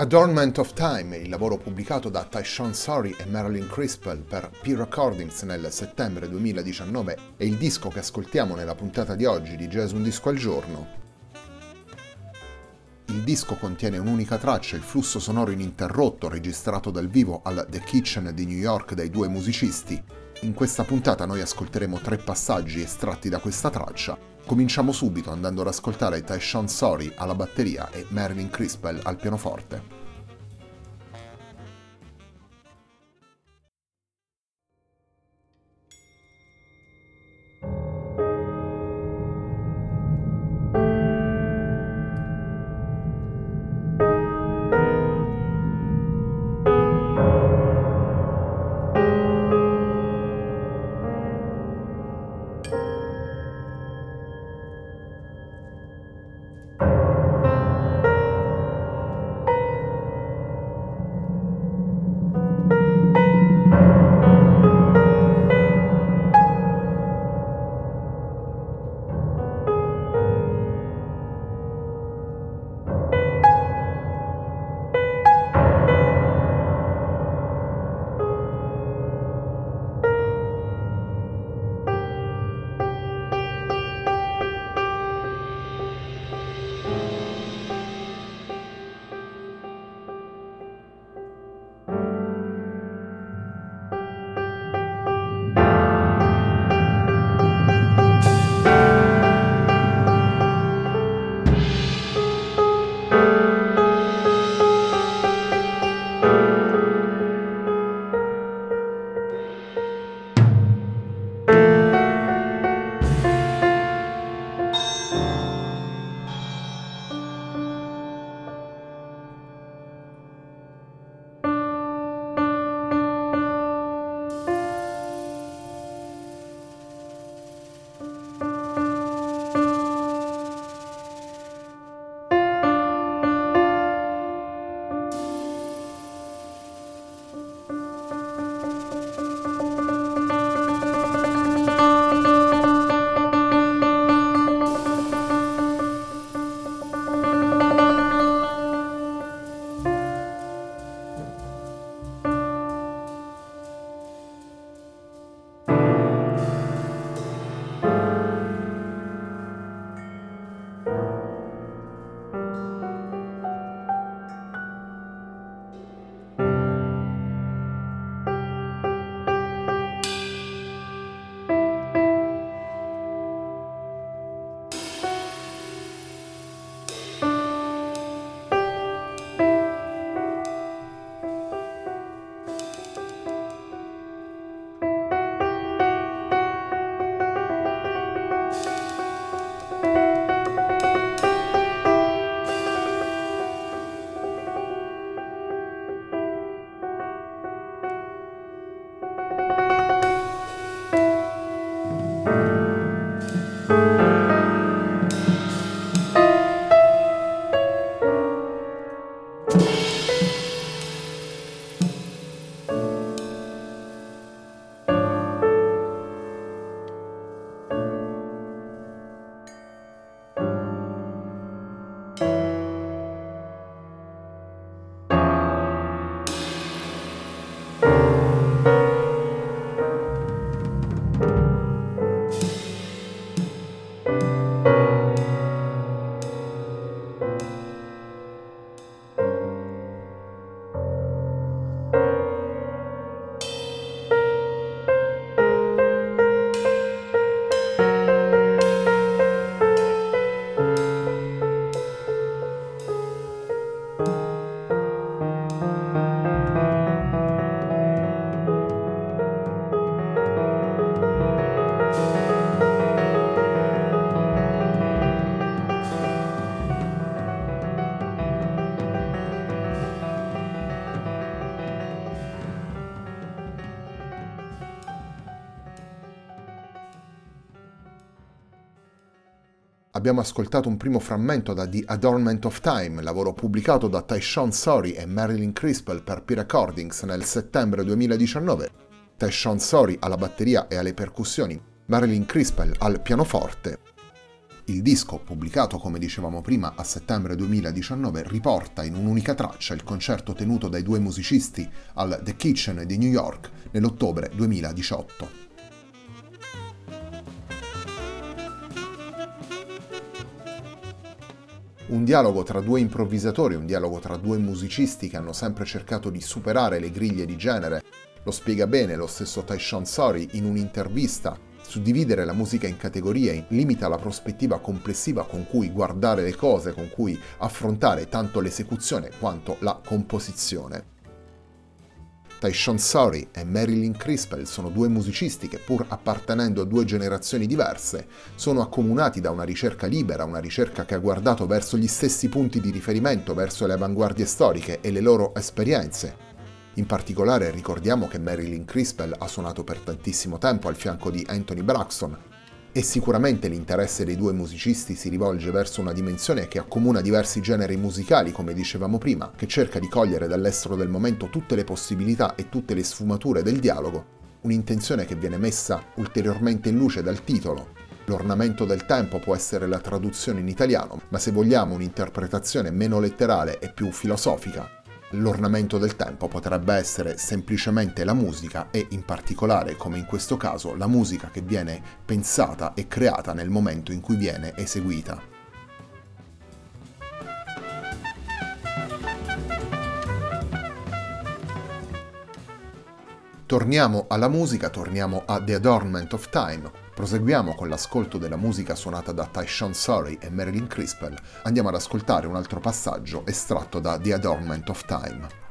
Adornment of Time, il lavoro pubblicato da Tyshawn Sorry e Marilyn Crispell per P Recordings nel settembre 2019, è il disco che ascoltiamo nella puntata di oggi di Jazz Un Disco al Giorno. Il disco contiene un'unica traccia, il flusso sonoro ininterrotto registrato dal vivo al The Kitchen di New York dai due musicisti. In questa puntata noi ascolteremo tre passaggi estratti da questa traccia. Cominciamo subito andando ad ascoltare Tyshawn Sorry alla batteria e Marilyn Crispell al pianoforte. Abbiamo ascoltato un primo frammento da The Adornment of Time, lavoro pubblicato da Tyshawn Sorry e Marilyn Crispell per P-Recordings nel settembre 2019. Tyshawn Sorry alla batteria e alle percussioni, Marilyn Crispell al pianoforte. Il disco, pubblicato come dicevamo prima a settembre 2019, riporta in un'unica traccia il concerto tenuto dai due musicisti al The Kitchen di New York nell'ottobre 2018. Un dialogo tra due improvvisatori, un dialogo tra due musicisti che hanno sempre cercato di superare le griglie di genere. Lo spiega bene lo stesso Tyshawn Sorry in un'intervista. Suddividere la musica in categorie limita la prospettiva complessiva con cui guardare le cose, con cui affrontare tanto l'esecuzione quanto la composizione. Tyshawn Sorry e Marilyn Crispell sono due musicisti che pur appartenendo a due generazioni diverse, sono accomunati da una ricerca libera, una ricerca che ha guardato verso gli stessi punti di riferimento, verso le avanguardie storiche e le loro esperienze. In particolare ricordiamo che Marilyn Crispell ha suonato per tantissimo tempo al fianco di Anthony Braxton, e sicuramente l'interesse dei due musicisti si rivolge verso una dimensione che accomuna diversi generi musicali, come dicevamo prima, che cerca di cogliere dall'estero del momento tutte le possibilità e tutte le sfumature del dialogo, un'intenzione che viene messa ulteriormente in luce dal titolo. L'ornamento del tempo può essere la traduzione in italiano, ma se vogliamo un'interpretazione meno letterale e più filosofica, L'ornamento del tempo potrebbe essere semplicemente la musica e in particolare, come in questo caso, la musica che viene pensata e creata nel momento in cui viene eseguita. Torniamo alla musica, torniamo a The Adornment of Time, Proseguiamo con l'ascolto della musica suonata da Tyshawn Surrey e Marilyn Crispell. Andiamo ad ascoltare un altro passaggio estratto da The Adornment of Time.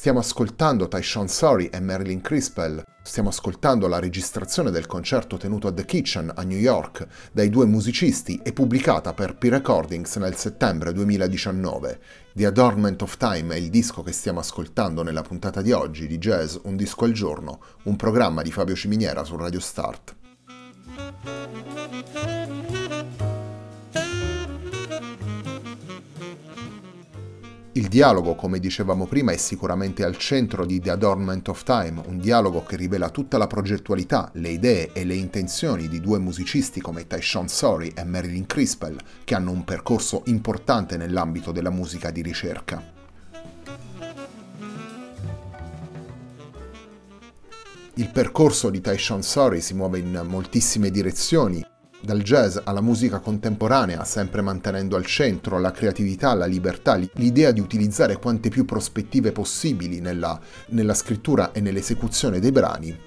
Stiamo ascoltando Tyshawn Sorry e Marilyn Crispell. Stiamo ascoltando la registrazione del concerto tenuto a The Kitchen a New York dai due musicisti e pubblicata per P-Recordings nel settembre 2019. The Adornment of Time è il disco che stiamo ascoltando nella puntata di oggi di Jazz Un disco al giorno, un programma di Fabio Ciminiera su Radio Start. Il dialogo, come dicevamo prima, è sicuramente al centro di The Adornment of Time, un dialogo che rivela tutta la progettualità, le idee e le intenzioni di due musicisti come Tyshawn Sorry e Marilyn Crispell, che hanno un percorso importante nell'ambito della musica di ricerca. Il percorso di Tyshawn Sorry si muove in moltissime direzioni, dal jazz alla musica contemporanea, sempre mantenendo al centro la creatività, la libertà, l'idea di utilizzare quante più prospettive possibili nella, nella scrittura e nell'esecuzione dei brani,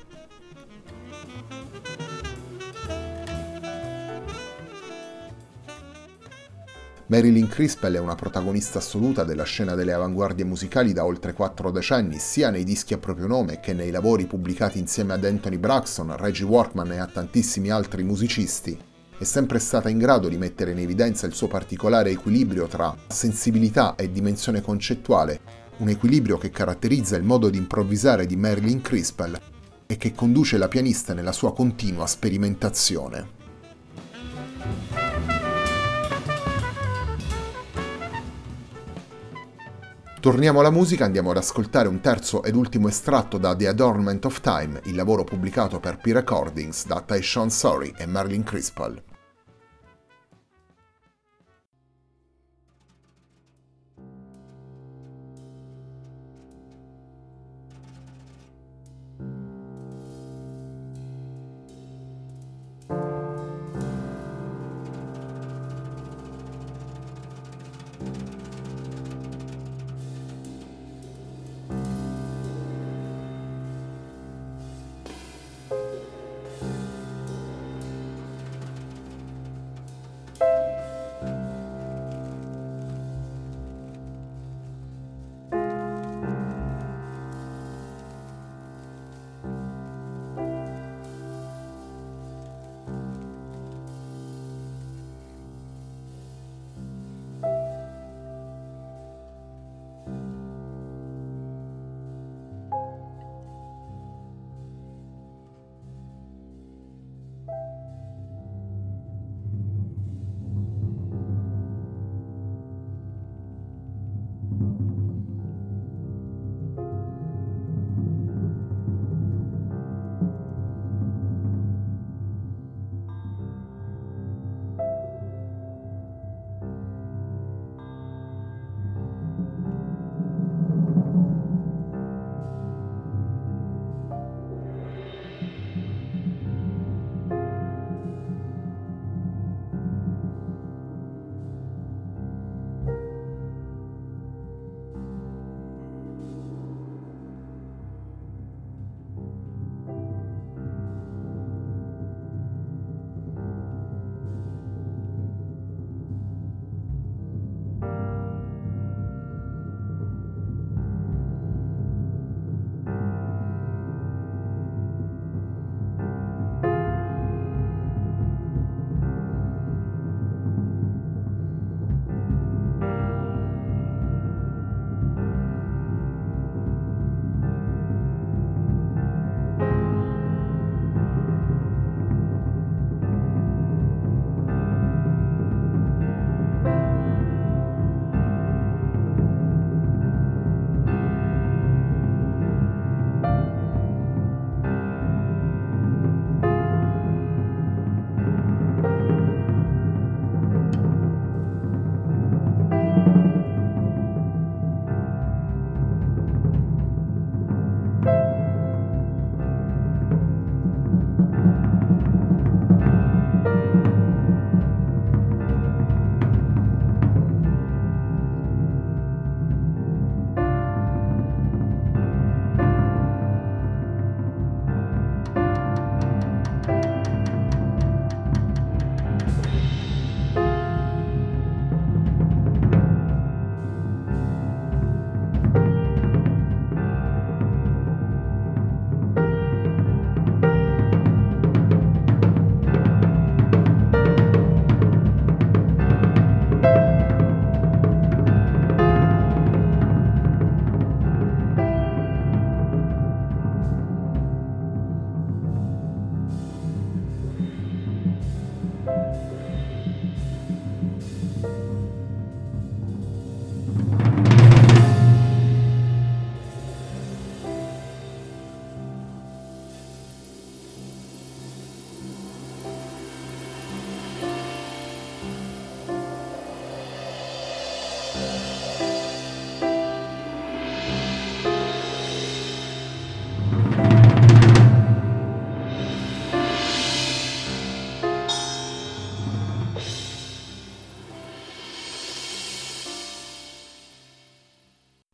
Marilyn Crispell è una protagonista assoluta della scena delle avanguardie musicali da oltre quattro decenni, sia nei dischi a proprio nome che nei lavori pubblicati insieme ad Anthony Braxton, Reggie Workman e a tantissimi altri musicisti. È sempre stata in grado di mettere in evidenza il suo particolare equilibrio tra sensibilità e dimensione concettuale, un equilibrio che caratterizza il modo di improvvisare di Marilyn Crispell e che conduce la pianista nella sua continua sperimentazione. Torniamo alla musica, andiamo ad ascoltare un terzo ed ultimo estratto da The Adornment of Time, il lavoro pubblicato per P-Recordings da Tyshawn Sorry e Marilyn Crispell.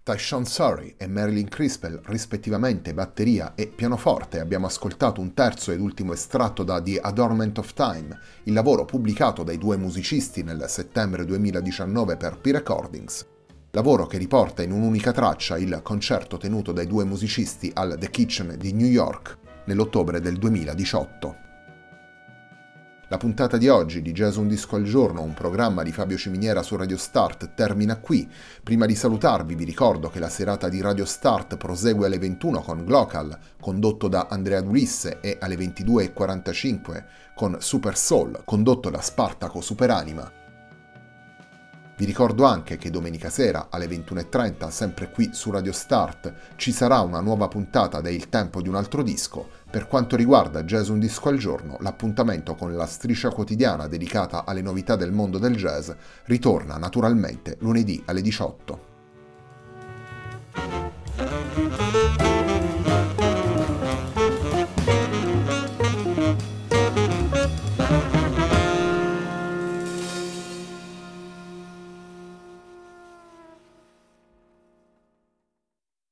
Tyshawn Surrey e Marilyn Crispell, rispettivamente batteria e pianoforte, abbiamo ascoltato un terzo ed ultimo estratto da The Adornment of Time, il lavoro pubblicato dai due musicisti nel settembre 2019 per P-Recordings. Lavoro che riporta in un'unica traccia il concerto tenuto dai due musicisti al The Kitchen di New York nell'ottobre del 2018. La puntata di oggi di Jazz Un Disco al Giorno, un programma di Fabio Ciminiera su Radio Start, termina qui. Prima di salutarvi vi ricordo che la serata di Radio Start prosegue alle 21 con Glocal, condotto da Andrea Dulisse, e alle 22.45 con Super Soul, condotto da Spartaco Superanima. Vi ricordo anche che domenica sera alle 21.30, sempre qui su Radio Start, ci sarà una nuova puntata de Il tempo di un altro disco. Per quanto riguarda Jazz Un Disco al Giorno, l'appuntamento con la striscia quotidiana dedicata alle novità del mondo del jazz ritorna naturalmente lunedì alle 18.